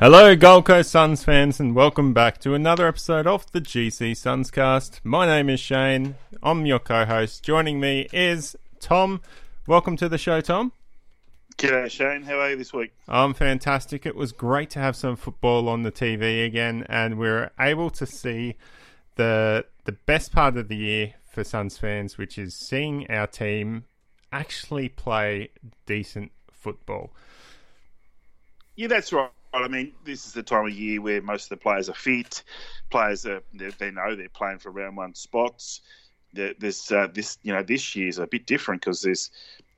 Hello, Gold Coast Suns fans, and welcome back to another episode of the GC Sunscast. My name is Shane. I'm your co-host. Joining me is Tom. Welcome to the show, Tom. G'day, Shane. How are you this week? I'm fantastic. It was great to have some football on the TV again, and we are able to see the the best part of the year for Suns fans, which is seeing our team actually play decent football. Yeah, that's right. I mean, this is the time of year where most of the players are fit. Players are they know they're playing for round one spots. This uh, this you know this year's a bit different because there's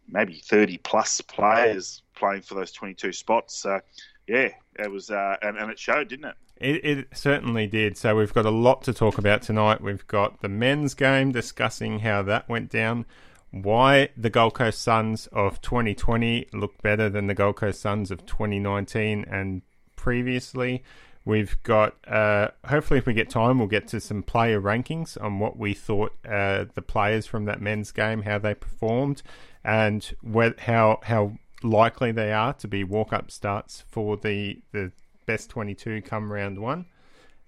maybe thirty plus players playing for those twenty two spots. So yeah, it was uh, and, and it showed, didn't it? It, it certainly did. So we've got a lot to talk about tonight. We've got the men's game discussing how that went down why the Gold Coast Suns of 2020 look better than the Gold Coast Suns of 2019 and previously. We've got, uh, hopefully, if we get time, we'll get to some player rankings on what we thought uh, the players from that men's game, how they performed, and how how likely they are to be walk up starts for the, the best 22 come round one.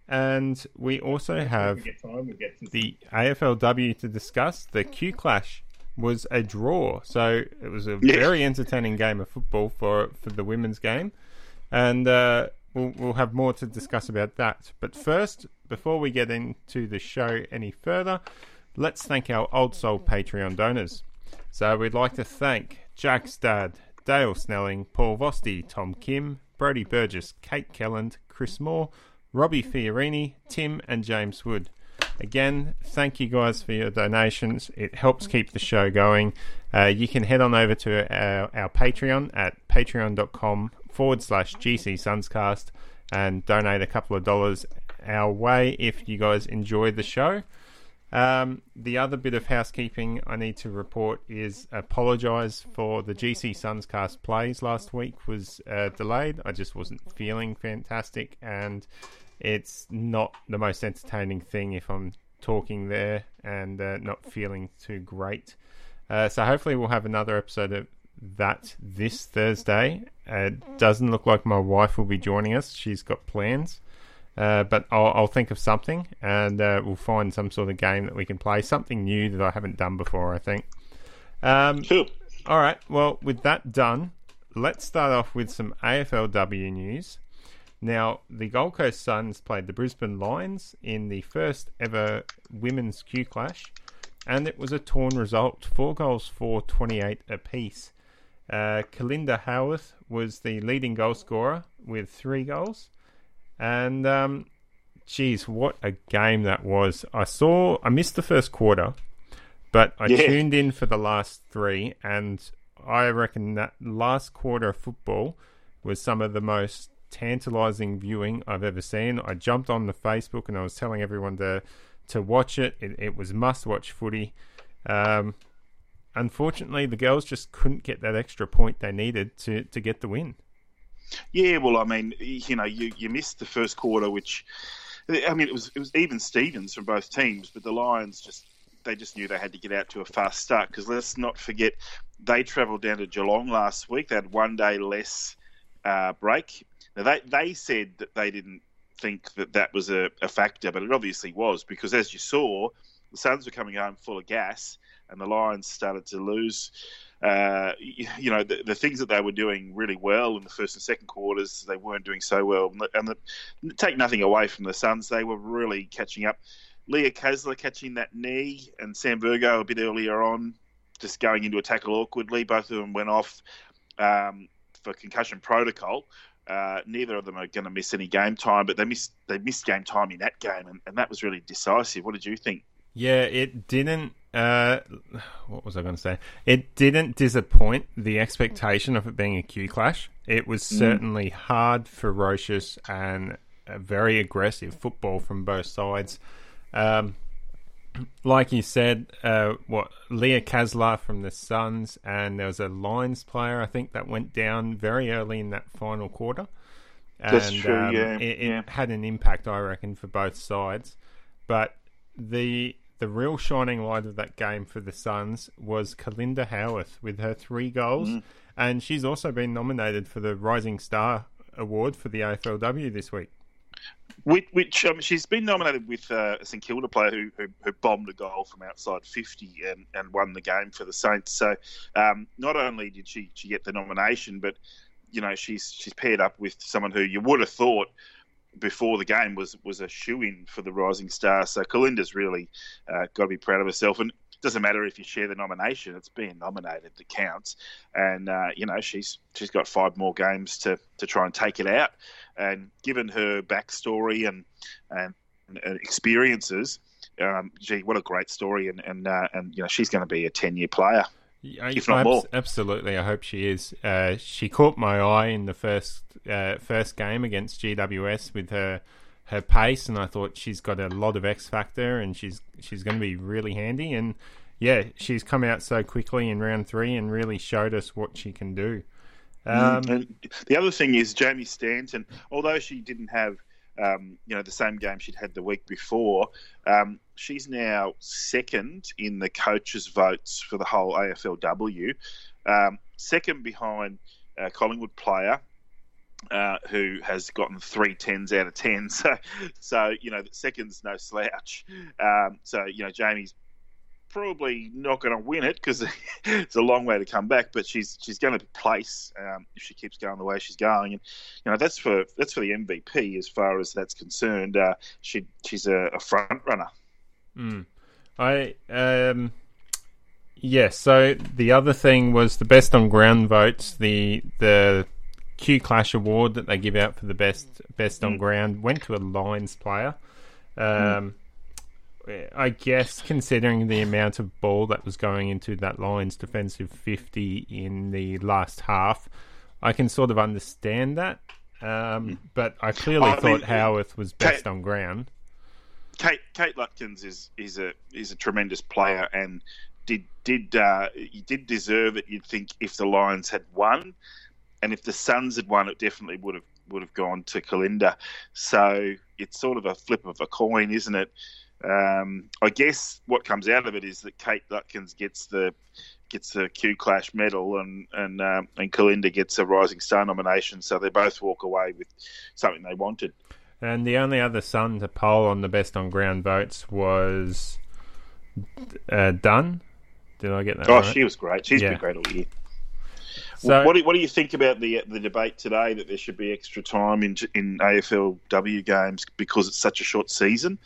And we also have time, we'll the AFLW to discuss. The Q Clash was a draw, so it was a yeah. very entertaining game of football for for the women's game, and uh, we'll we'll have more to discuss about that. But first, before we get into the show any further, let's thank our old soul Patreon donors. So we'd like to thank Jack Stad, Dale Snelling, Paul Vosti, Tom Kim, Brody Burgess, Kate Kelland, Chris Moore, Robbie Fiorini, Tim, and James Wood. Again, thank you guys for your donations. It helps keep the show going. Uh, you can head on over to our, our Patreon at patreon.com forward slash GC Sunscast and donate a couple of dollars our way if you guys enjoy the show. Um, the other bit of housekeeping I need to report is apologise for the GC Sunscast plays last week was uh, delayed. I just wasn't feeling fantastic and it's not the most entertaining thing if I'm talking there and uh, not feeling too great. Uh, so hopefully we'll have another episode of that this Thursday. Uh, it doesn't look like my wife will be joining us. She's got plans. Uh, but I'll, I'll, think of something and uh, we'll find some sort of game that we can play. Something new that I haven't done before, I think. Um, cool. All right. Well, with that done, let's start off with some AFLW news. Now, the Gold Coast Suns played the Brisbane Lions in the first ever women's Q Clash, and it was a torn result four goals for 28 apiece. Uh, Kalinda Howarth was the leading goal scorer with three goals. And, um, geez, what a game that was. I saw, I missed the first quarter, but I yeah. tuned in for the last three, and I reckon that last quarter of football was some of the most tantalizing viewing I've ever seen. I jumped on the Facebook and I was telling everyone to to watch it. It, it was must watch footy. Um, unfortunately, the girls just couldn't get that extra point they needed to to get the win. Yeah, well, I mean, you know, you, you missed the first quarter, which I mean, it was it was even Stevens from both teams, but the Lions just they just knew they had to get out to a fast start because let's not forget they travelled down to Geelong last week. They had one day less uh, break now they they said that they didn't think that that was a, a factor, but it obviously was because as you saw, the Suns were coming home full of gas, and the Lions started to lose. Uh, you know the, the, things that they were doing really well in the first and second quarters, they weren't doing so well. And the, take nothing away from the Suns, they were really catching up. Leah Kaslar catching that knee, and Sam Virgo a bit earlier on, just going into a tackle awkwardly. Both of them went off um, for concussion protocol. Uh, neither of them are going to miss any game time, but they missed they missed game time in that game, and, and that was really decisive. What did you think? Yeah, it didn't. Uh, what was I going to say? It didn't disappoint the expectation of it being a Q clash. It was certainly mm. hard, ferocious, and very aggressive football from both sides. Um, like you said, uh, what Leah Kaslar from the Suns, and there was a Lions player I think that went down very early in that final quarter. And, That's true. Um, yeah, it, yeah. had an impact, I reckon, for both sides. But the the real shining light of that game for the Suns was Kalinda Howarth with her three goals, mm. and she's also been nominated for the Rising Star Award for the AFLW this week. Which, which um, she's been nominated with uh, a St Kilda player who, who, who, bombed a goal from outside 50 and, and won the game for the Saints. So um, not only did she, she get the nomination, but you know she's she's paired up with someone who you would have thought before the game was was a shoe in for the Rising Star. So Kalinda's really uh, got to be proud of herself. And it doesn't matter if you share the nomination; it's being nominated that counts. And uh, you know she's she's got five more games to to try and take it out. And given her backstory and and, and experiences, um, gee, what a great story! And and uh, and you know she's going to be a ten year player. If not more. Absolutely, I hope she is. Uh, she caught my eye in the first uh, first game against GWS with her her pace, and I thought she's got a lot of X factor, and she's she's going to be really handy. And yeah, she's come out so quickly in round three and really showed us what she can do. Mm, um, the other thing is Jamie Stanton, although she didn't have um, you know the same game she'd had the week before, um, she's now second in the coaches' votes for the whole AFLW, um, second behind a Collingwood player. Uh, who has gotten three tens out of ten? So, so you know, second's no slouch. Um, so you know, Jamie's probably not going to win it because it's a long way to come back. But she's she's going to place um, if she keeps going the way she's going, and you know that's for that's for the MVP as far as that's concerned. Uh, she she's a, a front runner. Mm. I um. Yes. Yeah, so the other thing was the best on ground votes. The the Q Clash Award that they give out for the best best on mm. ground went to a Lions player. Um, mm. I guess considering the amount of ball that was going into that Lions defensive 50 in the last half, I can sort of understand that. Um, but I clearly I thought mean, Howarth was best on ground. Kate Kate Lutkins is is a is a tremendous player and did did uh, he did deserve it. You'd think if the Lions had won, and if the Suns had won, it definitely would have would have gone to Kalinda. So it's sort of a flip of a coin, isn't it? Um, I guess what comes out of it is that Kate Lutkins gets the gets the Q Clash medal, and and um, and Kalinda gets a Rising Star nomination. So they both walk away with something they wanted. And the only other Sun to poll on the best on ground votes was uh, Dunn. Did I get that? Oh, right? she was great. She's yeah. been great all year. So, what do, what do you think about the the debate today that there should be extra time in in AFLW games because it's such a short season?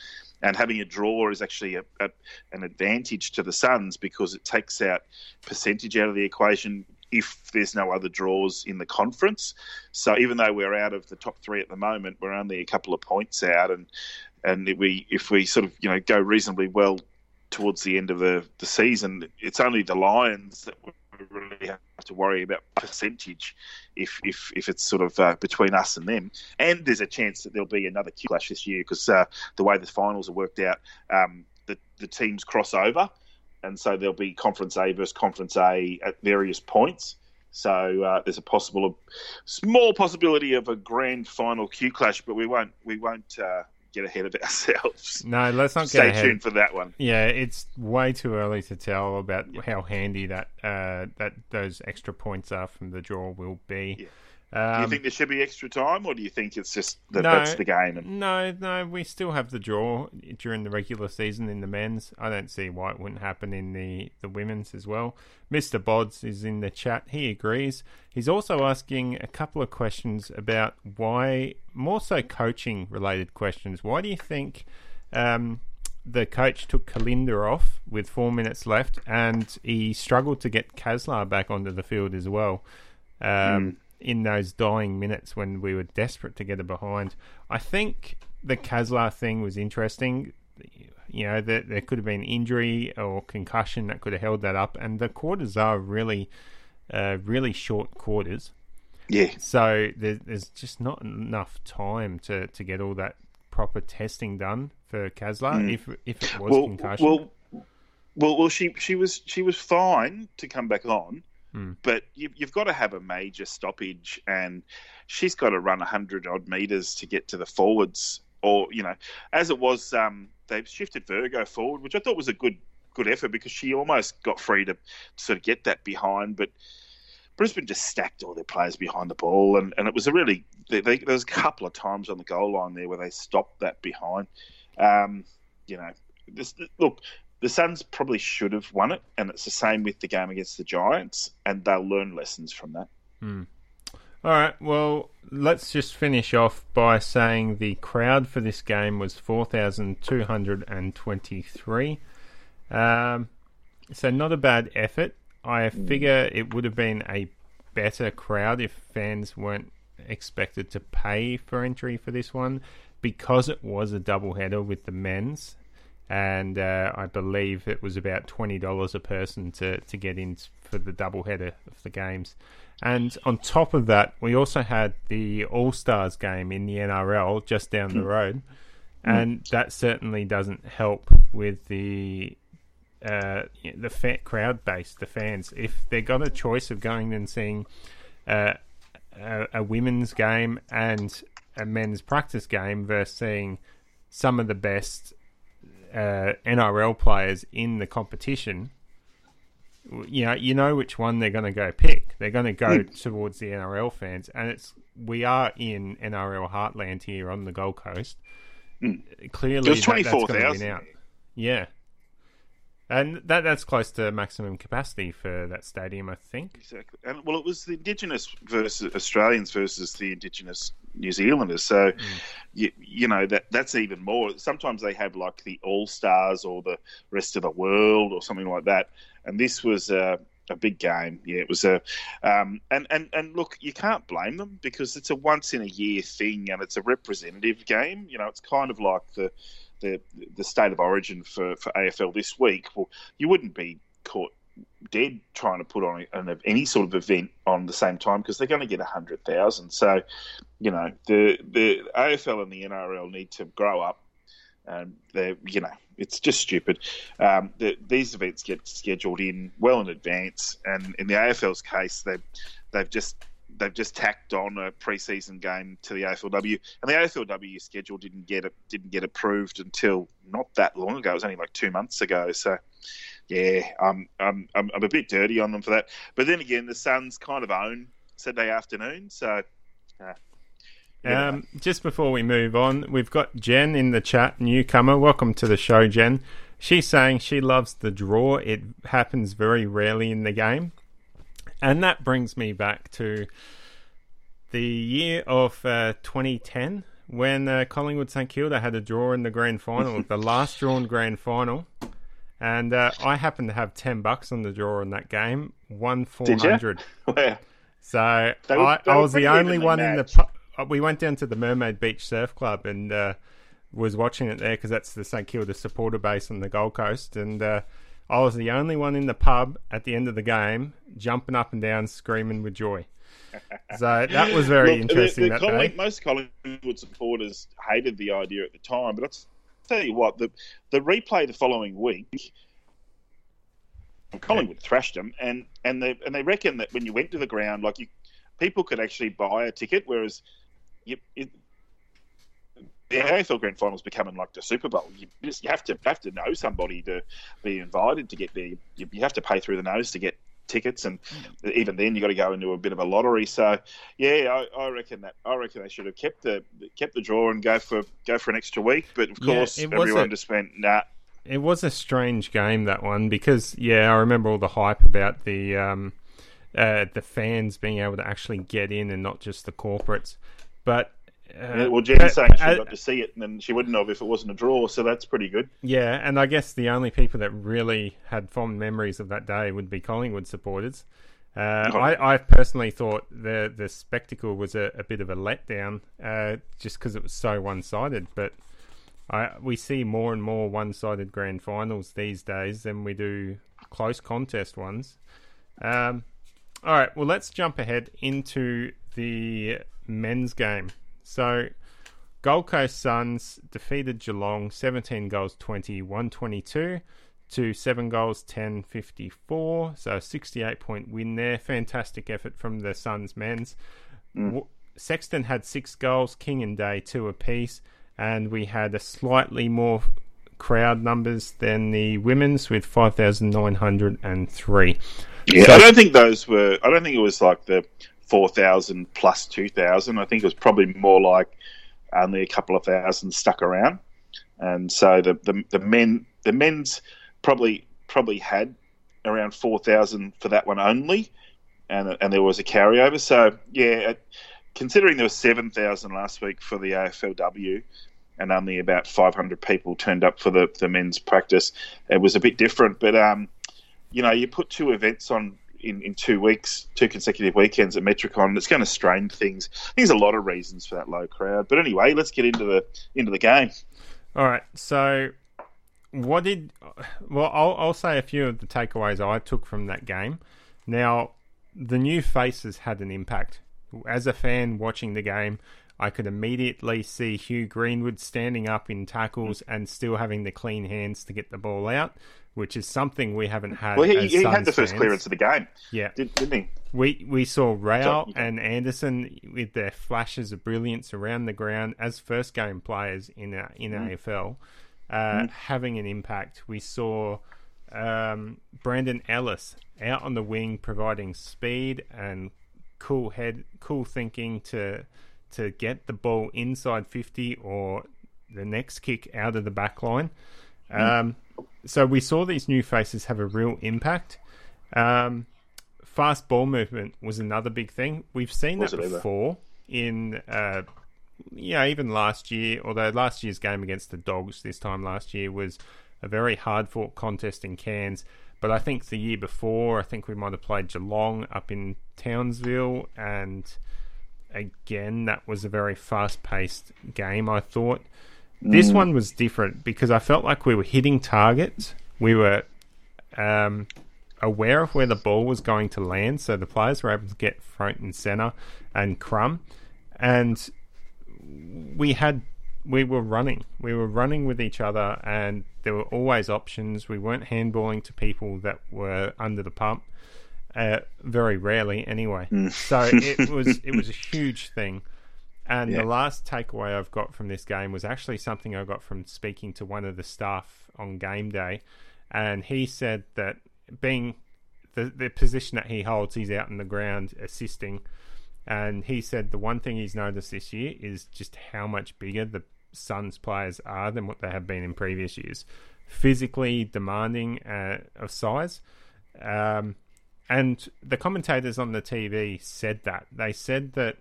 and having a draw is actually a, a, an advantage to the Suns because it takes out percentage out of the equation if there's no other draws in the conference. So even though we're out of the top three at the moment, we're only a couple of points out, and and if we if we sort of you know go reasonably well towards the end of the, the season, it's only the Lions that we really have to worry about percentage if if, if it's sort of uh, between us and them. And there's a chance that there'll be another Q clash this year because uh, the way the finals are worked out, um, the the teams cross over, and so there'll be Conference A versus Conference A at various points. So uh, there's a possible, small possibility of a grand final Q clash, but we won't we won't uh, get ahead of ourselves. No, let's not Stay tuned for that one. Yeah, it's way too early to tell about yeah. how handy that uh, that those extra points are from the draw will be. Yeah. Um, do you think there should be extra time, or do you think it's just that no, that's the game? And... No, no, we still have the draw during the regular season in the men's. I don't see why it wouldn't happen in the, the women's as well. Mr. Bods is in the chat. He agrees. He's also asking a couple of questions about why, more so coaching related questions. Why do you think um, the coach took Kalinda off with four minutes left and he struggled to get Kaslar back onto the field as well? Um, mm in those dying minutes when we were desperate to get a behind. I think the Kaslar thing was interesting. You know, there, there could have been injury or concussion that could have held that up, and the quarters are really, uh, really short quarters. Yeah. So there, there's just not enough time to, to get all that proper testing done for Kaslar Mm. if if it was Well, concussion. well, well, well, she she was she was fine to come back on, Hmm. but you, you've got to have a major stoppage, and she's got to run hundred odd meters to get to the forwards, or you know, as it was, um, they've shifted Virgo forward, which I thought was a good good effort because she almost got free to sort of get that behind, but. Brisbane just stacked all their players behind the ball, and, and it was a really they, they, there was a couple of times on the goal line there where they stopped that behind. Um, you know, this look, the Suns probably should have won it, and it's the same with the game against the Giants, and they'll learn lessons from that. All right, well, let's just finish off by saying the crowd for this game was 4,223. Um, so, not a bad effort. I figure it would have been a better crowd if fans weren't expected to pay for entry for this one because it was a double header with the men's. And uh, I believe it was about twenty dollars a person to, to get in for the double header of the games. And on top of that, we also had the All Stars game in the NRL just down the road, and that certainly doesn't help with the uh, the fa- crowd base, the fans. If they got a choice of going and seeing uh, a, a women's game and a men's practice game versus seeing some of the best uh, NRL players in the competition, you know, you know which one they're going to go pick. They're going to go towards the NRL fans, and it's we are in NRL heartland here on the Gold Coast. Clearly, There was that- 24,000. Yeah, and that that's close to maximum capacity for that stadium, I think. Exactly, and well, it was the Indigenous versus Australians versus the Indigenous New Zealanders. So, you, you know that that's even more. Sometimes they have like the All Stars or the rest of the world or something like that, and this was a, a big game. Yeah, it was a, um, and and and look, you can't blame them because it's a once in a year thing and it's a representative game. You know, it's kind of like the the the state of origin for for AFL this week. Well, you wouldn't be caught dead trying to put on an, any sort of event on the same time because they're going to get a hundred thousand. So, you know, the the AFL and the NRL need to grow up. And they're, you know, it's just stupid. Um, the, these events get scheduled in well in advance, and in the AFL's case, they they've just they've just tacked on a preseason game to the AFLW, and the AFLW schedule didn't get it didn't get approved until not that long ago. It was only like two months ago. So, yeah, I'm I'm I'm, I'm a bit dirty on them for that. But then again, the Suns kind of own Saturday afternoon, so. Uh, know. Um, just before we move on, we've got Jen in the chat, newcomer. Welcome to the show, Jen. She's saying she loves the draw. It happens very rarely in the game. And that brings me back to the year of uh, 2010 when uh, Collingwood St Kilda had a draw in the grand final, the last drawn grand final. And uh, I happened to have 10 bucks on the draw in that game, one ya? 400. Well, So were- I, I was the only one in the. matched. pu- uh, We went down to the Mermaid Beach Surf Club and uh, was watching it there because that's the St Kilda supporter base on the Gold Coast, and uh, I was the only one in the pub at the end of the game, jumping up and down, screaming with joy. So that was very Look, interesting the, the that Colling- day. Most Collingwood supporters hated the idea at the time, but I'll tell you what, the the replay the following week, Collingwood thrashed them, and and they and they reckon that when you went to the ground, like you, people could actually buy a ticket, whereas you. It, the AFL Grand Finals becoming like the Super Bowl. You just you have to have to know somebody to be invited to get there. You, you have to pay through the nose to get tickets, and even then you got to go into a bit of a lottery. So yeah, I, I reckon that I reckon they should have kept the kept the draw and go for go for an extra week. But of Yeah, course, it was everyone a- just went nah. It was a strange game that one because yeah, I remember all the hype about the um, uh, the fans being able to actually get in and not just the corporates. But uh, well, Jen's saying she uh, got to see it, and she wouldn't have if it wasn't a draw. So that's pretty good. Yeah, and I guess the only people that really had fond memories of that day would be Collingwood supporters. Uh, I, I, personally thought the the spectacle was a, a bit of a letdown, uh, just because it was so one sided. But I, we see more and more one sided grand finals these days than we do close contest ones. Um, all right, well, let's jump ahead into the men's game. So, Gold Coast Suns defeated Geelong 17 goals 20, 122 to 7 goals 10 54. So, 68 point win there. Fantastic effort from the Suns men's. Mm. Sexton had six goals, King and Day two apiece, and we had a slightly more crowd numbers than the women's with 5,903. Yeah, so, I don't think those were. I don't think it was like the four thousand plus two thousand. I think it was probably more like only a couple of thousand stuck around, and so the the, the men the men's probably probably had around four thousand for that one only, and and there was a carryover. So yeah, considering there was seven thousand last week for the AFLW, and only about five hundred people turned up for the the men's practice, it was a bit different. But um, you know, you put two events on in, in two weeks, two consecutive weekends at Metricon, it's going to strain things. I think there's a lot of reasons for that low crowd. But anyway, let's get into the into the game. All right. So, what did? Well, I'll, I'll say a few of the takeaways I took from that game. Now, the new faces had an impact. As a fan watching the game, I could immediately see Hugh Greenwood standing up in tackles mm. and still having the clean hands to get the ball out which is something we haven't had. Well, he, he had the first fans. clearance of the game. Yeah, Did, not he? We we saw Rowell and Anderson with their flashes of brilliance around the ground as first game players in a, in mm. AFL, uh, mm. having an impact. We saw um, Brandon Ellis out on the wing, providing speed and cool head, cool thinking to to get the ball inside fifty or the next kick out of the back line. Mm. So we saw these new faces have a real impact. Um, fast ball movement was another big thing. We've seen was that before in, uh, yeah, even last year. Although last year's game against the Dogs this time last year was a very hard fought contest in Cairns. But I think the year before, I think we might have played Geelong up in Townsville, and again, that was a very fast paced game. I thought. This mm. one was different because I felt like we were hitting targets. We were um, aware of where the ball was going to land, so the players were able to get front and center and crumb, and we had we were running. We were running with each other, and there were always options. We weren't handballing to people that were under the pump. Uh, very rarely, anyway. Mm. so it was it was a huge thing. And yeah. the last takeaway I've got from this game was actually something I got from speaking to one of the staff on game day. And he said that being the, the position that he holds, he's out in the ground assisting. And he said the one thing he's noticed this year is just how much bigger the Suns players are than what they have been in previous years. Physically demanding uh, of size. Um, and the commentators on the TV said that. They said that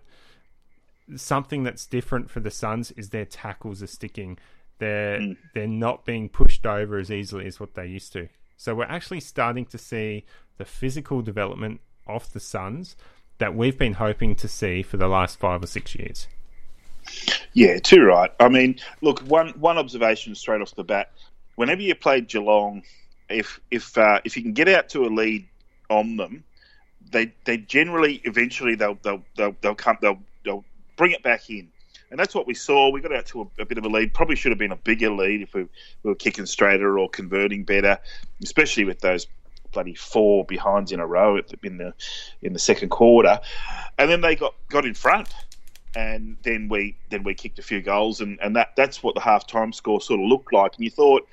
something that's different for the Suns is their tackles are sticking. They're mm. they're not being pushed over as easily as what they used to. So we're actually starting to see the physical development of the Suns that we've been hoping to see for the last five or six years. Yeah, too right. I mean, look, one one observation straight off the bat: whenever you play Geelong, if if uh, if you can get out to a lead on them, they they generally eventually they'll they'll they'll, they'll come they'll they'll bring it back in. And that's what we saw. We got out to a, a, bit of a lead. Probably should have been a bigger lead if we, we were kicking straighter or converting better, especially with those bloody four behinds in a row in the in the second quarter. And then they got, got in front, and then we then we kicked a few goals, and, and that that's what the half time score sort of looked like. And you thought,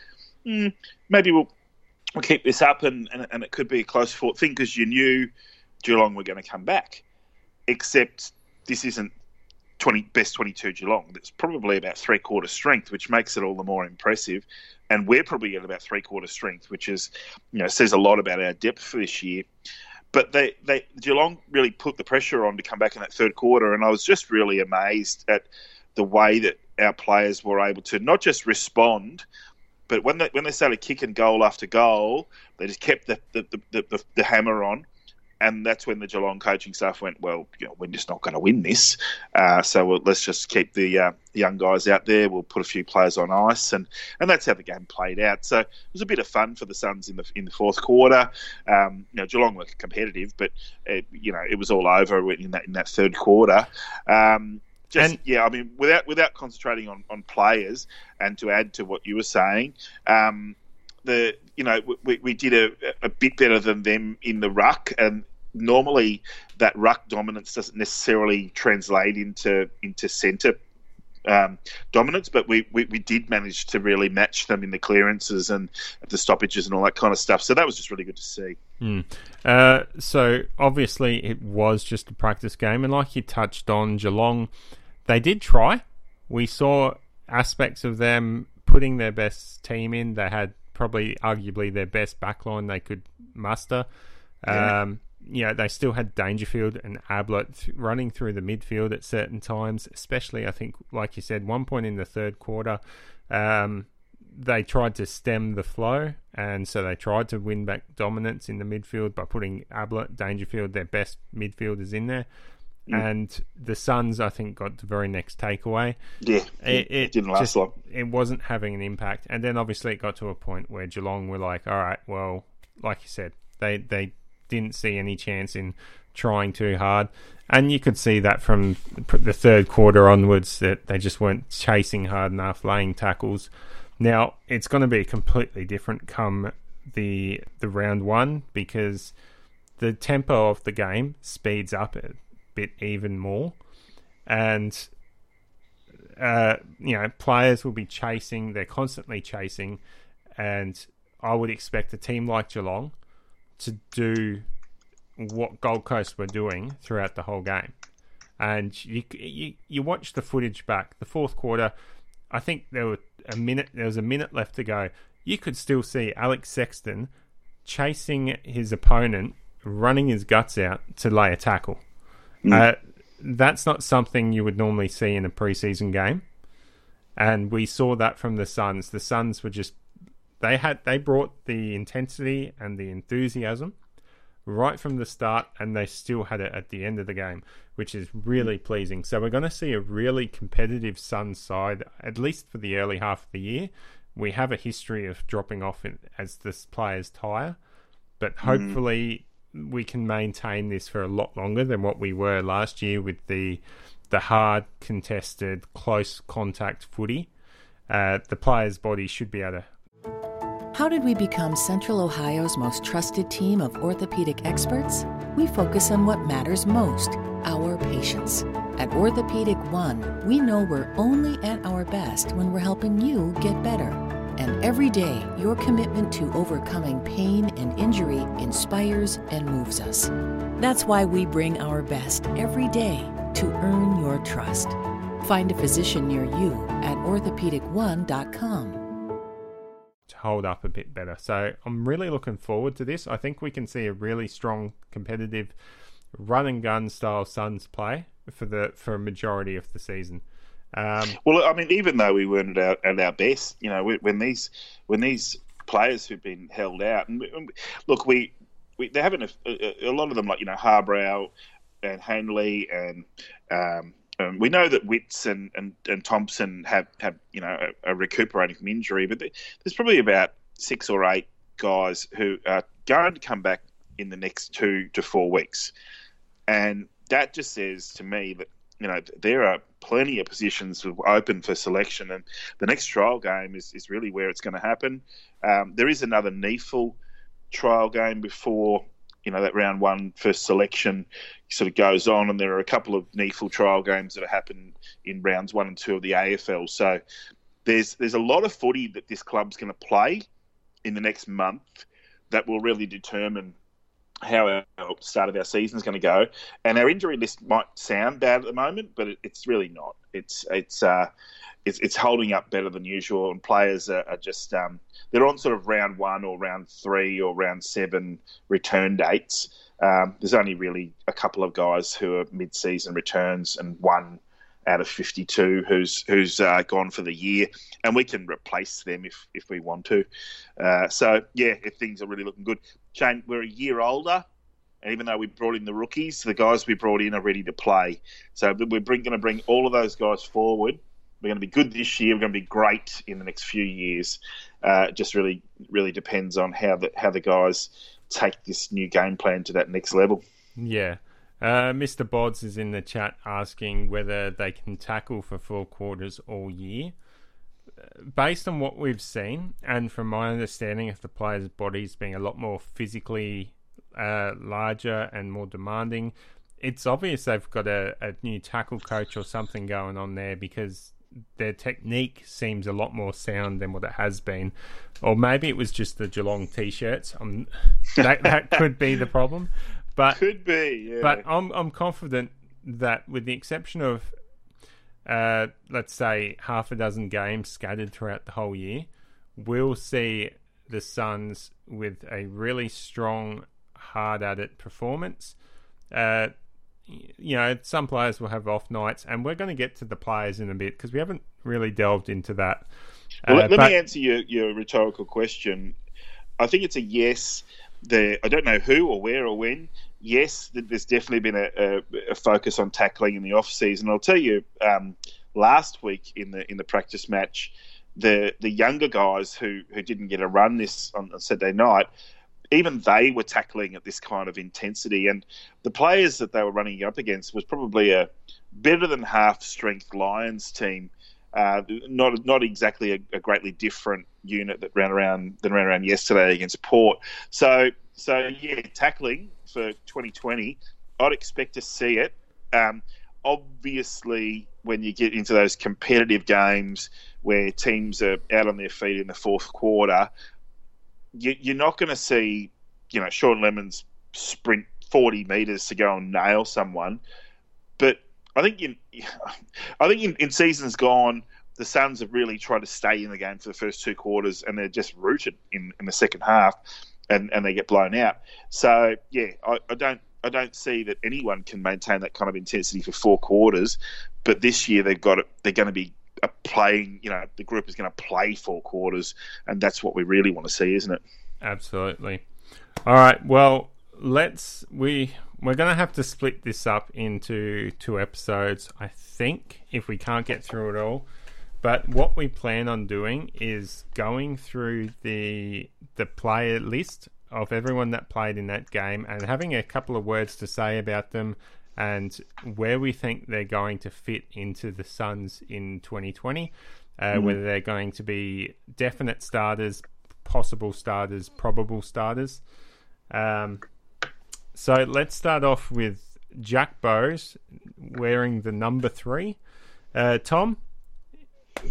hmm, maybe we'll we'll keep this up, and, and, and it could be a close fought thing because you knew Geelong were going to come back. Except this isn't 20, best 22 Geelong. That's probably about three quarter strength, which makes it all the more impressive. And we're probably at about three quarter strength, which is, you know, says a lot about our depth for this year. But they, they Geelong really put the pressure on to come back in that third quarter, and I was just really amazed at the way that our players were able to not just respond, but when they when they started kicking goal after goal, they just kept the the, the, the, the hammer on and that's when the Geelong coaching staff went, well, you know, we're just not going to win this. Uh, so we'll, let's just keep the uh, young guys out there. We'll put a few players on ice, and, and that's how the game played out. So it was a bit of fun for the Suns in the in the fourth quarter. Um, you know, Geelong were competitive, but it, you know it was all over in that in that third quarter. Um, just, and, yeah, I mean, without without concentrating on, on players, and to add to what you were saying, um, the you know we, we did a, a bit better than them in the ruck, and normally that ruck dominance doesn't necessarily translate into into centre um, dominance, but we, we, we, did manage to really match them in the clearances and the stoppages and all that kind of stuff. So that was just really good to see. Mm. Uh, so obviously it was just a practice game, and like you touched on, Geelong, they did try. We saw aspects of them putting their best team in. They had probably arguably their best backline they could muster. Yeah. Um, you know, they still had Dangerfield and Ablett running through the midfield at certain times, especially, I think, like you said, one point in the third quarter, um, they tried to stem the flow, and so they tried to win back dominance in the midfield by putting Ablett, Dangerfield, their best midfielders in there. Mm. And the Suns, I think, got the very next takeaway. Yeah, it, it didn't last just, long. It wasn't having an impact, and then obviously it got to a point where Geelong were like, "All right, well, like you said, they they didn't see any chance in trying too hard." And you could see that from the third quarter onwards that they just weren't chasing hard enough, laying tackles. Now it's going to be completely different come the the round one because the tempo of the game speeds up bit even more, and uh, you know players will be chasing. They're constantly chasing, and I would expect a team like Geelong to do what Gold Coast were doing throughout the whole game. And you, you you watch the footage back, the fourth quarter. I think there were a minute. There was a minute left to go. You could still see Alex Sexton chasing his opponent, running his guts out to lay a tackle. Mm. Uh, that's not something you would normally see in a preseason game, and we saw that from the Suns. The Suns were just they had they brought the intensity and the enthusiasm right from the start, and they still had it at the end of the game, which is really pleasing. So we're going to see a really competitive Suns side, at least for the early half of the year. We have a history of dropping off as the players tire, but mm. hopefully we can maintain this for a lot longer than what we were last year with the the hard contested close contact footy. Uh, the player's body should be able to. How did we become Central Ohio's most trusted team of orthopedic experts? We focus on what matters most our patients. At Orthopedic One, we know we're only at our best when we're helping you get better. And every day, your commitment to overcoming pain and injury inspires and moves us. That's why we bring our best every day to earn your trust. Find a physician near you at orthopedic1.com. To hold up a bit better. So I'm really looking forward to this. I think we can see a really strong competitive run and gun style Suns play for the for a majority of the season. Um, well, I mean, even though we weren't at our, at our best, you know, when these when these players who've been held out, and look, we, we they haven't a, a, lot of them like you know Harbrow and Hanley and. Um, um, we know that Witts and, and, and Thompson have, have you know are, recuperating from injury, but there's probably about six or eight guys who are going to come back in the next two to four weeks, and that just says to me that you know, there are plenty of positions open for selection, and the next trial game is, is really where it's going to happen. Um, there is another NEAFL trial game before you know that round one first selection sort of goes on, and there are a couple of NEAFL trial games that have happened in rounds one and two of the AFL. So there's there's a lot of footy that this club's going to play in the next month that will really determine how our start of our season is going to go. And our injury list might sound bad at the moment, but it, it's really not. It's it's uh, it's, it's holding up better than usual, and players are, are just um, they're on sort of round one or round three or round seven return dates. Um, there's only really a couple of guys who are mid-season returns, and one out of 52 who's who's uh, gone for the year, and we can replace them if if we want to. Uh, so yeah, if things are really looking good. Shane, we're a year older, And even though we brought in the rookies, the guys we brought in are ready to play. So we're going to bring all of those guys forward. We're going to be good this year. We're going to be great in the next few years. Uh, it just really, really depends on how the how the guys take this new game plan to that next level. Yeah. Uh, Mr. Bods is in the chat asking whether they can tackle for four quarters all year. Based on what we've seen, and from my understanding of the players' bodies being a lot more physically uh, larger and more demanding, it's obvious they've got a, a new tackle coach or something going on there because their technique seems a lot more sound than what it has been. Or maybe it was just the Geelong t-shirts. Um, that that could be the problem. But could be. Yeah. But I'm I'm confident that with the exception of uh, let's say half a dozen games scattered throughout the whole year, we'll see the Suns with a really strong, hard at it performance. Uh, you know, some players will have off nights, and we're going to get to the players in a bit because we haven't really delved into that. Uh, let, let but... me answer your, your rhetorical question. I think it's a yes. There, I don't know who or where or when. Yes, there's definitely been a, a, a focus on tackling in the off season. I'll tell you, um, last week in the in the practice match, the the younger guys who who didn't get a run this on, on Saturday night even they were tackling at this kind of intensity. And the players that they were running up against was probably a better than half strength Lions team. Uh, not not exactly a, a, greatly different unit that ran around than ran around yesterday against Port. So so yeah, tackling for 2020, I'd expect to see it. Um, obviously, when you get into those competitive games where teams are out on their feet in the fourth quarter, you, are not going to see, you know, Sean Lemmens sprint 40 meters to go and nail someone. But I think in, I think in, in seasons gone, the Suns have really tried to stay in the game for the first two quarters, and they're just rooted in, in the second half, and, and they get blown out. So yeah, I, I don't I don't see that anyone can maintain that kind of intensity for four quarters. But this year they've got it. They're going to be playing, you know, the group is going to play four quarters, and that's what we really want to see, isn't it? Absolutely. All right. Well, let's we we're going to have to split this up into two episodes, I think, if we can't get through it all. But what we plan on doing is going through the the player list of everyone that played in that game and having a couple of words to say about them and where we think they're going to fit into the Suns in 2020. Uh, mm Whether they're going to be definite starters, possible starters, probable starters. Um, so let's start off with Jack Bowes wearing the number three. Uh, Tom,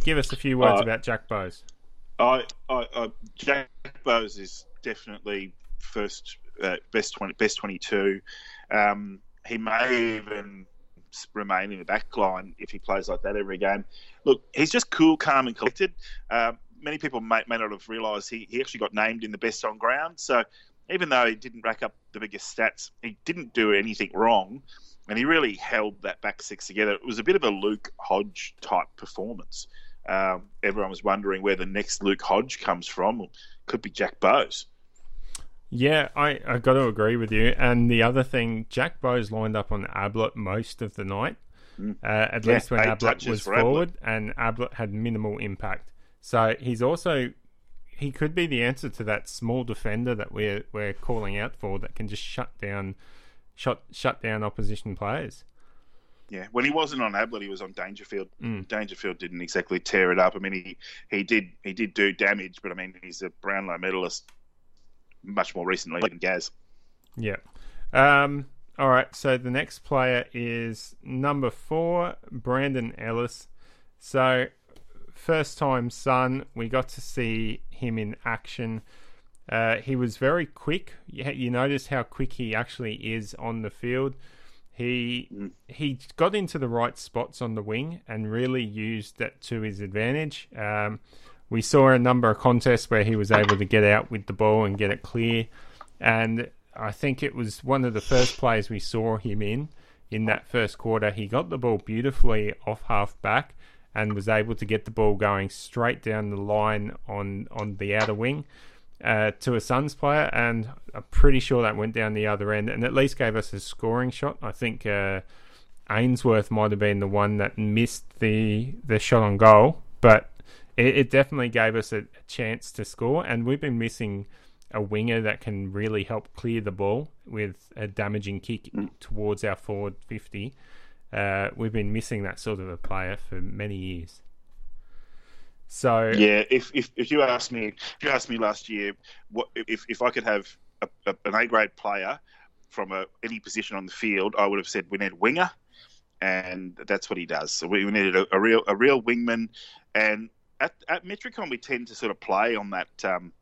give us a few words uh, about Jack Bowes. I, I, I, Jack Bowes is definitely first uh, best twenty, best twenty two. Um, he may even remain in the back line if he plays like that every game. Look, he's just cool, calm, and collected. Uh, many people may, may not have realised he, he actually got named in the best on ground. So even though he didn't rack up the biggest stats, he didn't do anything wrong. And he really held that back six together. It was a bit of a Luke Hodge type performance. Um, everyone was wondering where the next Luke Hodge comes from. Could be Jack Bowes. Yeah, I, I got to agree with you. And the other thing, Jack Bowes lined up on Ablett most of the night, mm. uh, at yeah, least when Ablett was forward, Ablett. and Ablett had minimal impact. So he's also he could be the answer to that small defender that we're we're calling out for that can just shut down shut shut down opposition players. Yeah, when he wasn't on Ablett, he was on Dangerfield. Mm. Dangerfield didn't exactly tear it up. I mean, he, he did he did do damage, but I mean, he's a Brownlow medalist much more recently than Gaz. Yeah. Um, all right. So the next player is number four, Brandon Ellis. So first time Sun, we got to see him in action. Uh, he was very quick. You, you notice how quick he actually is on the field. He mm. he got into the right spots on the wing and really used that to his advantage. Um, we saw a number of contests where he was able to get out with the ball and get it clear. And I think it was one of the first plays we saw him in in that first quarter. He got the ball beautifully off half back and was able to get the ball going straight down the line on on the outer wing. Uh, to a Suns player, and I'm pretty sure that went down the other end, and at least gave us a scoring shot. I think uh, Ainsworth might have been the one that missed the the shot on goal, but it, it definitely gave us a, a, chance to score. And we've been missing a winger that can really help clear the ball with a damaging kick mm. towards our forward fifty. Uh, we've been missing that sort of a player for many years. So yeah, if if, if you asked me, if you asked me last year, what if if I could have a, a, an A grade player from a, any position on the field, I would have said we need a winger, and that's what he does. So we, we needed a, a real a real wingman, and at at Metricon we tend to sort of play on that. Um,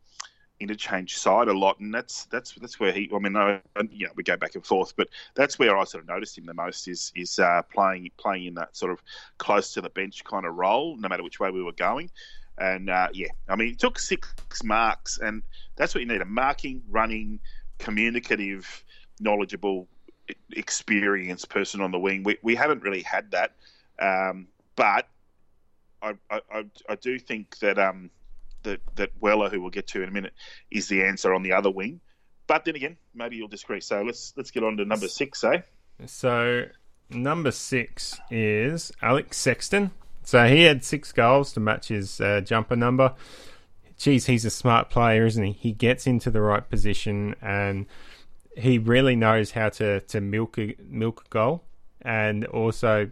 interchange side a lot, and that's that's that's where he. I mean, I, you know, we go back and forth, but that's where I sort of noticed him the most is is uh, playing playing in that sort of close to the bench kind of role, no matter which way we were going. And uh, yeah, I mean, he took six marks, and that's what you need: a marking, running, communicative, knowledgeable, experienced person on the wing. We we haven't really had that, um, but I, I I do think that um that that Weller, who we'll get to in a minute, is the answer on the other wing. But then again, maybe you'll disagree. So let's let's get on to number six, eh? So number six is Alex Sexton. So he had six goals to match his uh, jumper number. Geez, he's a smart player, isn't he? He gets into the right position and he really knows how to, to milk a milk a goal. And also,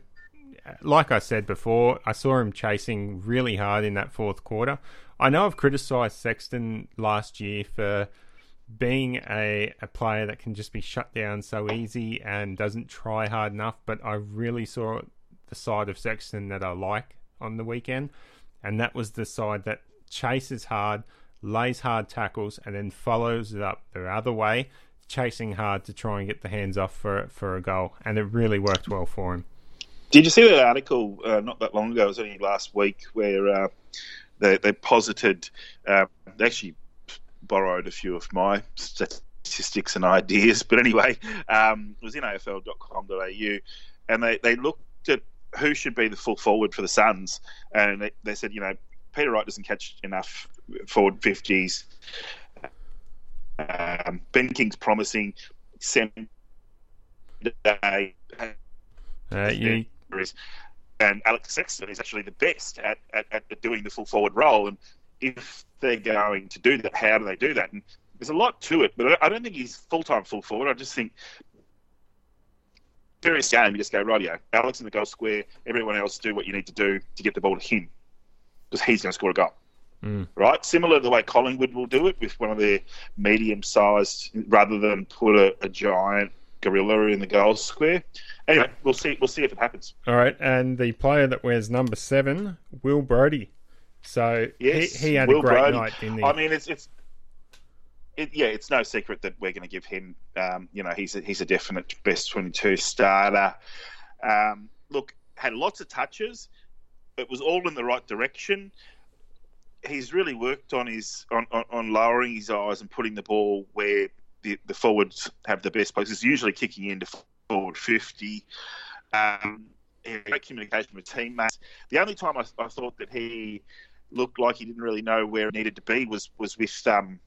like I said before, I saw him chasing really hard in that fourth quarter. I know I've criticised Sexton last year for being a, a player that can just be shut down so easy and doesn't try hard enough, but I really saw the side of Sexton that I like on the weekend, and that was the side that chases hard, lays hard tackles, and then follows it up the other way, chasing hard to try and get the hands off for for a goal, and it really worked well for him. Did you see that article uh, not that long ago? It was only last week where uh, they, they posited, uh, they actually borrowed a few of my statistics and ideas, but anyway, um, it was in afl.com.au, and they, they looked at who should be the full forward for the Suns, and they, they said, you know, Peter Wright doesn't catch enough forward 50s. Um, ben King's promising. Sam Day. Uh, you, and Alex Sexton is actually the best at, at, at doing the full forward role. And if they're going to do that, how do they do that? And there's a lot to it, but I don't think he's full time full forward. I just think various game, you just go, rightio, Alex in the goal square, everyone else do what you need to do to get the ball to him because he's going to score a goal. Mm. Right? Similar to the way Collingwood will do it with one of their medium sized, rather than put a, a giant gorilla in the goal square. Anyway, we'll see. We'll see if it happens. All right, and the player that wears number seven, Will Brodie. So yes, he, he had Will a great Brodie. night, didn't he? I mean, it's it's it, yeah, it's no secret that we're going to give him. Um, you know, he's a, he's a definite best twenty-two starter. Um, look, had lots of touches. It was all in the right direction. He's really worked on his on, on, on lowering his eyes and putting the ball where the, the forwards have the best places, usually kicking into forward 50. Um, great communication with teammates. The only time I, I, thought that he looked like he didn't really know where he needed to be was was with um,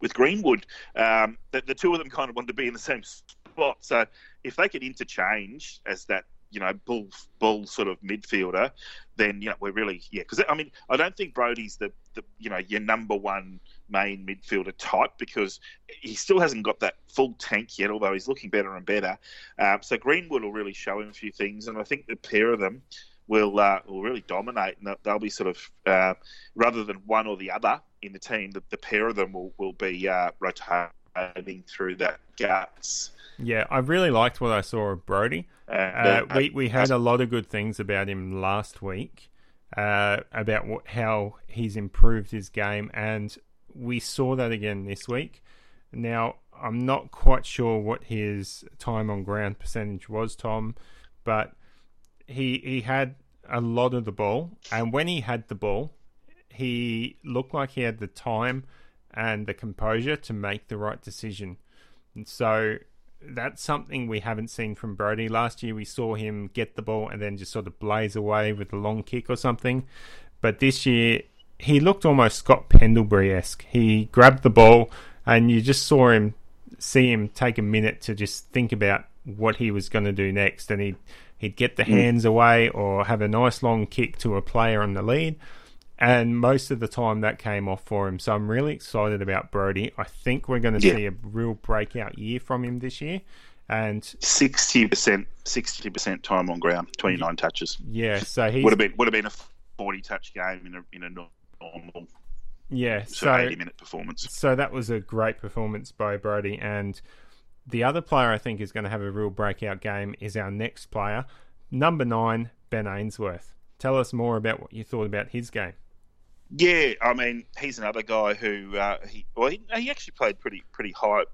with Greenwood. Um, the, the two of them kind of wanted to be in the same spot. So if they could interchange as that you know bull bull sort of midfielder, then you know we're really yeah. Because I mean I don't think Brodie's the, the you know your number one main midfielder type because he still hasn't got that full tank yet. Although he's looking better and better. Um, so Greenwood will really show him a few things, and I think the pair of them will uh, will really dominate, and they'll be sort of uh, rather than one or the other in the team, the, the pair of them will will be uh, rotating through that guts. Yeah, I really liked what I saw of Brodie. Uh, uh, we we heard a lot of good things about him last week, uh, about what, how he's improved his game, and we saw that again this week. Now I'm not quite sure what his time on ground percentage was, Tom, but he he had a lot of the ball, and when he had the ball, he looked like he had the time and the composure to make the right decision. And so that's something we haven't seen from Brodie. Last year we saw him get the ball and then just sort of blaze away with a long kick or something. But this year he looked almost Scott Pendlebury esque. He grabbed the ball, and you just saw him see him take a minute to just think about what he was going to do next, and he'd he'd get the hmm. hands away or have a nice long kick to a player on the lead. And most of the time that came off for him. So I'm really excited about Brodie. I think we're going to Yeah. see a real breakout year from him this year. And Sixty percent, sixty percent time on ground, twenty nine touches. yeah, so he's Would have been would have been a forty touch game in a in a normal yeah, so, so eighty minute performance. so that was a great performance by Brodie. And the other player I think is going to have a real breakout game is our next player, number nine, Ben Ainsworth. Tell us more about what you thought about his game. Yeah, I mean, he's another guy who uh, he well, he, he actually played pretty pretty high,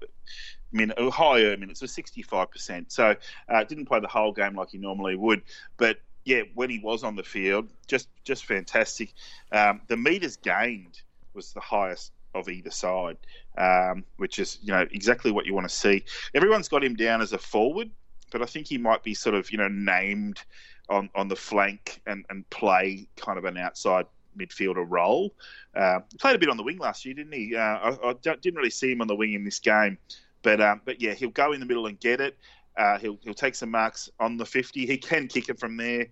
min, higher minutes, was sixty five percent. So uh, didn't play the whole game like he normally would, but yeah, when he was on the field, just just fantastic. Um, the meters gained was the highest of either side, um, which is you know exactly what you want to see. Everyone's got him down as a forward, but I think he might be sort of you know named on on the flank and and play kind of an outside midfielder role. Uh, played a bit on the wing last year, didn't he? Uh, I, I didn't really see him on the wing in this game, but um, but yeah, he'll go in the middle and get it. Uh, he'll he'll take some marks on the fifty. He can kick it from there.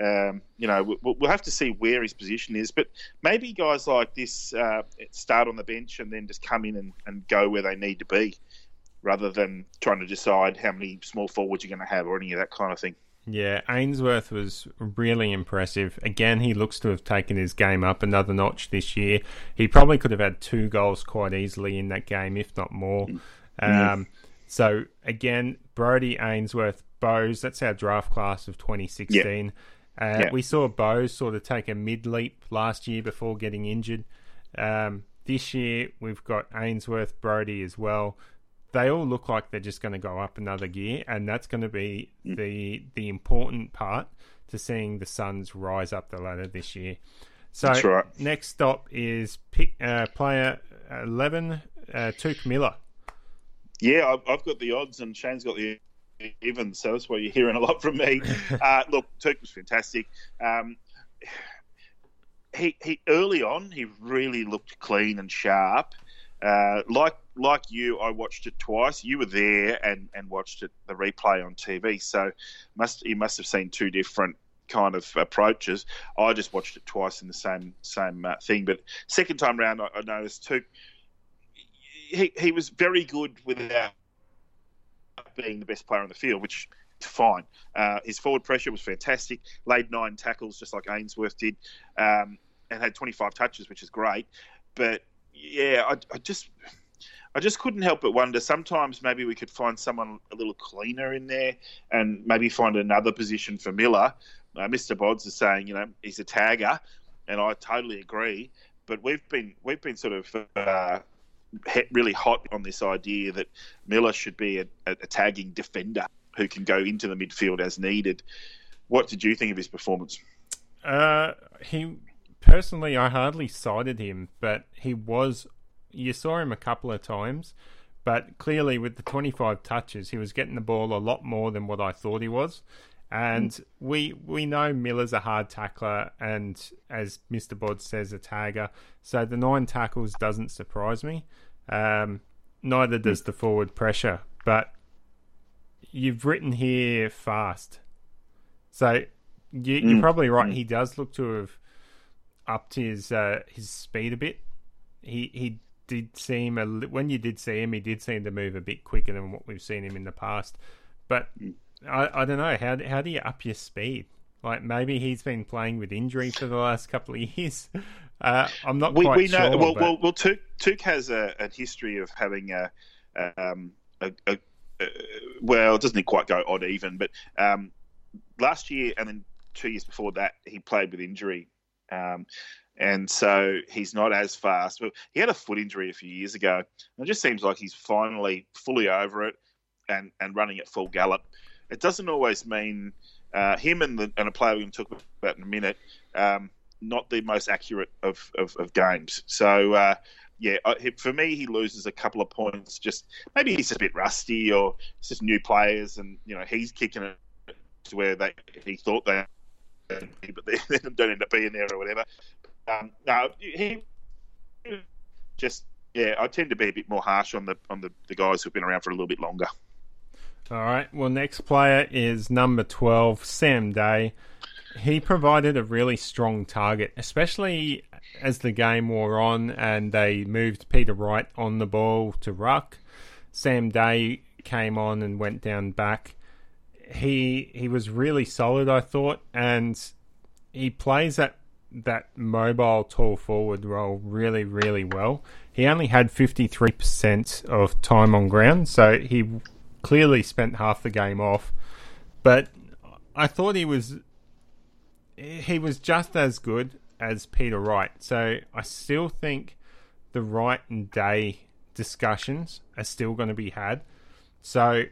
Um, you know, we'll, we'll have to see where his position is, but maybe guys like this uh, start on the bench and then just come in and, and go where they need to be, rather than trying to decide how many small forwards you're going to have or any of that kind of thing. Yeah, Ainsworth was really impressive. Again, he looks to have taken his game up another notch this year. He probably could have had two goals quite easily in that game, if not more. Um, so, again, Brodie, Ainsworth, Bowes, that's our draft class of 2016. Uh, Yeah. We saw Bowes sort of take a mid leap last year before getting injured. Um, this year, we've got Ainsworth, Brody as well they all look like they're just going to go up another gear, and that's going to be the the important part to seeing the Suns rise up the ladder this year. So That's right. next stop is pick, uh, player eleven, uh, Touk Miller. Yeah, I've, I've got the odds, and Shane's got the even, so that's why you're hearing a lot from me. uh, look, Turk was fantastic. Um, he, he early on, he really looked clean and sharp. Uh, like like you, I watched it twice. You were there and, and watched it the replay on TV, so must you must have seen two different kind of approaches. I just watched it twice in the same same uh, thing, but second time round, I, I noticed Touk he, he was very good without being the best player on the field, which is fine. Uh, his forward pressure was fantastic. Laid nine tackles, just like Ainsworth did, um, and had 25 touches, which is great. But yeah, I, I just. I just couldn't help but wonder. Sometimes maybe we could find someone a little cleaner in there, and maybe find another position for Miller. Uh, Mr. Bodds is saying, you know, he's a tagger, and I totally agree. But we've been we've been sort of uh, really hot on this idea that Miller should be a, a, a tagging defender who can go into the midfield as needed. What did you think of his performance? Uh, he personally, I hardly cited him, but he was. You saw him a couple of times, but clearly with the 25 touches, he was getting the ball a lot more than what I thought he was. And we we know Miller's a hard tackler, and as Mister Bod says, a tagger. So the nine tackles doesn't surprise me. Um, neither does the forward pressure. But you've written here fast, so you, you're Mm, probably right. He does look to have upped his uh, his speed a bit. He he did seem a when you did see him, he did seem to move a bit quicker than what we've seen him in the past. But I, I don't know how how do you up your speed? Like maybe he's been playing with injury for the last couple of years. Uh, I'm not We, quite we know sure. well, but- well, well. Has a, a history of having a, um, a, a, a well, it doesn't quite go odd even, but um, last year and then two years before that, he played with injury. Um, and so he's not as fast. Well, he had a foot injury a few years ago. And it just seems like he's finally fully over it and, and running at full gallop. It doesn't always mean uh, him and, the, and a player we're going to talk about in a minute, um, not the most accurate of, of, of games. So, uh, yeah, for me, he loses a couple of points. Just maybe he's a bit rusty, or it's just new players, and you know he's kicking it to where they he thought they, but they don't end up being there or whatever. Um, no, he just yeah. I tend to be a bit more harsh on the on the, the guys who've been around for a little bit longer. All right. Well, next player is number 12, Sam Day. He provided a really strong target, especially as the game wore on and they moved Peter Wright on the ball to ruck. Sam Day came on and went down back. He he was really solid, I thought, and he plays that that mobile tall forward role really, really well. He only had fifty three percent of time on ground, so he clearly spent half the game off. But I thought he was he was just as good as Peter Wright. So I still think the Wright and Day discussions are still going to be had. So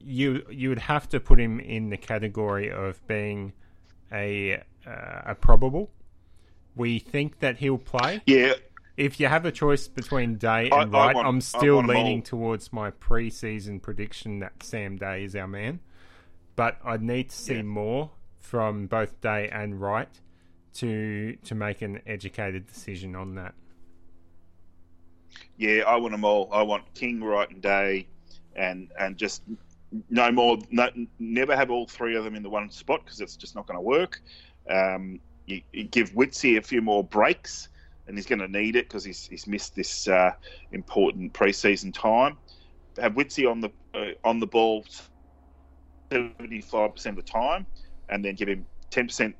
you you would have to put him in the category of being a uh, a probable. We think that he'll play. Yeah. If you have a choice between Day and I, Wright, I am still leaning towards my pre-season prediction that Sam Day is our man. But I'd need to see yeah. more from both Day and Wright to to make an educated decision on that. Yeah, I want them all. I want King, Wright, and Day, and and just no more. No, never have all three of them in the one spot because it's just not going to work. Um, you, you, give Witsy a few more breaks, and he's going to need it because he's, he's missed this uh, important preseason time. Have Witsy on the uh, on the ball seventy five percent of the time, and then give him ten percent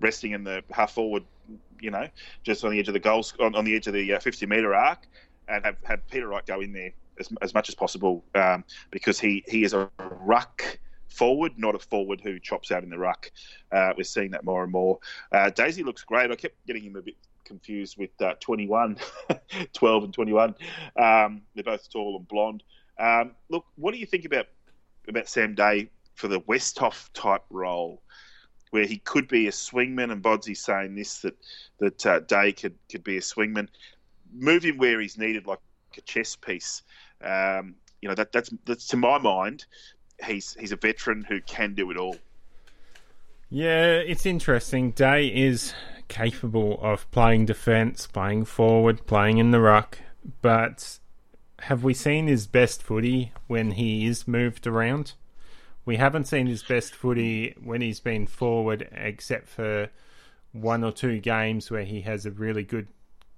resting in the half forward, you know, just on the edge of the goals, on, on the edge of the uh, 50 metre arc, and have, have Peter Wright go in there as, as much as possible um, because he, he is a ruck forward, not a forward who chops out in the ruck. Uh, we're seeing that more and more. Uh, Daisy looks great. I kept getting him a bit confused with uh, 21, 12 and 21. Um, they're both tall and blonde. Um, look, what do you think about about Sam Day for the Westhoff type role? where he could be a swingman, and Bodsy's saying this that that uh, Day could could be a swingman. Move him where he's needed, like a chess piece. Um, you know that that's that's to my mind, he's he's a veteran who can do it all. Yeah, it's interesting. Day is capable of playing defence, playing forward, playing in the ruck, but have we seen his best footy when he is moved around? we haven't seen his best footy when he's been forward, except for one or two games where he has a really good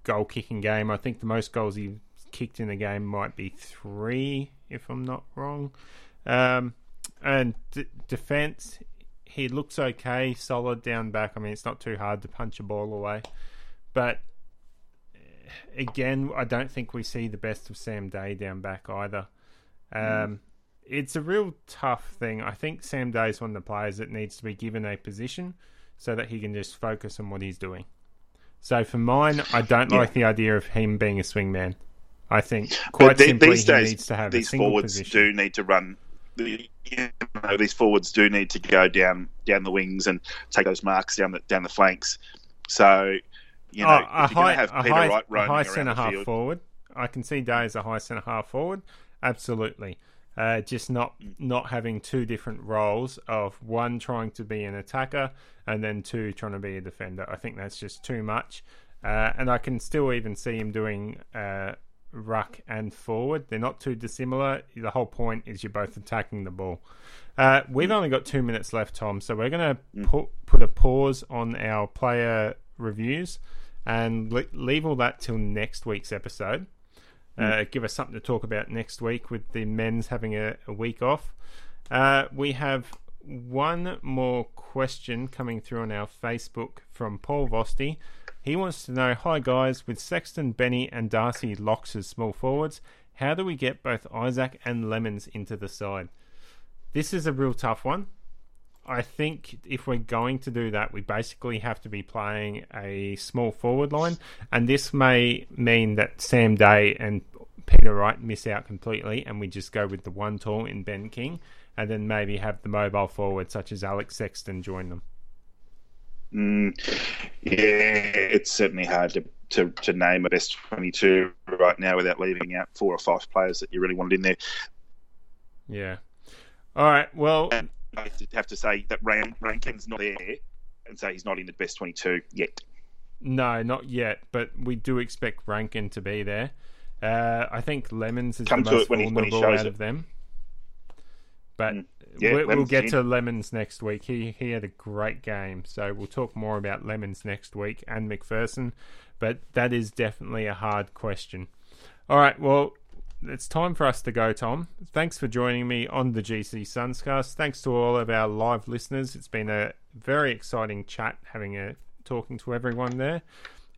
goal kicking game. I think the most goals he kicked in a game might be three, if I'm not wrong. Um, and d- defense, he looks okay, solid down back. I mean, it's not too hard to punch a ball away, but eh, again, I don't think we see the best of Sam Day down back either. Um, mm it's a real tough thing. I think Sam Day is one of the players that needs to be given a position so that he can just focus on what he's doing. So for mine, I don't yeah. like the idea of him being a swingman. I think quite the, simply these days, needs to have these forwards position. do need to run. The, you know, these forwards do need to go down down the wings and take those marks down the down the flanks. So you know, oh, a high, have Peter high, Wright a high centre half field, forward. I can see Day as a high centre half forward. Absolutely. Uh, just not not having two different roles of one trying to be an attacker and then two trying to be a defender. I think that's just too much. Uh, and I can still even see him doing uh, ruck and forward. They're not too dissimilar. The whole point is you're both attacking the ball. Uh, we've only got two minutes left, Tom, so we're going to mm. put, put a pause on our player reviews and le- leave all that till next week's episode. Uh, give us something to talk about next week with the men's having a, a week off. Uh, we have one more question coming through on our Facebook from Paul Vosti. He wants to know Hi, guys, with Sexton, Benny, and Darcy locks as small forwards, how do we get both Izak and Lemmens into the side? This is a real tough one. I think if we're going to do that, we basically have to be playing a small forward line, and this may mean that Sam Day and Peter Wright miss out completely, and we just go with the one tall in Ben King, and then maybe have the mobile forward such as Alex Sexton join them. Mm, yeah, it's certainly hard to, to, to name a best 22 right now without leaving out four or five players that you really wanted in there. Yeah. All right. Well, and I have to say that Rankine's not there, and say he's not in the best 22 yet. No, not yet, but we do expect Rankine to be there. Uh, I think Lemmens is Come the most when he- when he shows out it. of them. But Yeah, we, we'll get did. to Lemmens next week. He he had a great game, so we'll talk more about Lemmens next week and MacPherson. But that is definitely a hard question. All right, well, it's time for us to go, Tom. Thanks for joining me on the GC Sunscast. Thanks to all of our live listeners. It's been a very exciting chat having a talking to everyone there.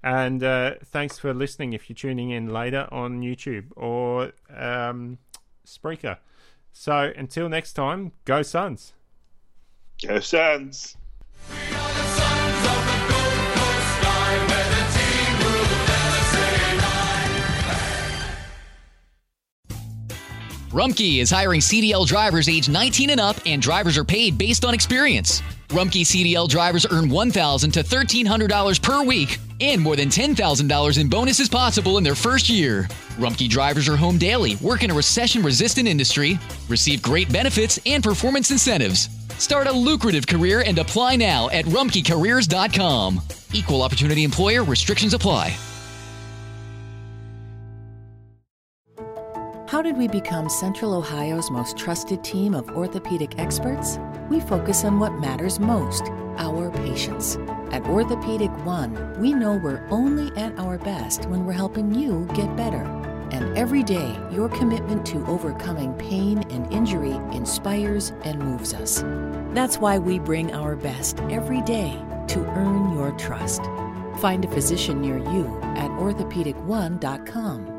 And uh, thanks for listening if you're tuning in later on YouTube or um, Spreaker. So until next time, go Suns. Go Suns. Rumpke is hiring CDL drivers age 19 and up, and drivers are paid based on experience. Rumpke CDL drivers earn $1,000 to $1,300 per week, and more than $10,000 in bonuses possible in their first year. Rumpke drivers are home daily, work in a recession resistant industry, receive great benefits and performance incentives. Start a lucrative career and apply now at rumpkecareers.com. Equal opportunity employer restrictions apply. How did we become Central Ohio's most trusted team of orthopedic experts? We focus on what matters most our patients. At Orthopedic One, we know we're only at our best when we're helping you get better. And every day, your commitment to overcoming pain and injury inspires and moves us. That's why we bring our best every day to earn your trust. Find a physician near you at orthopedic1.com.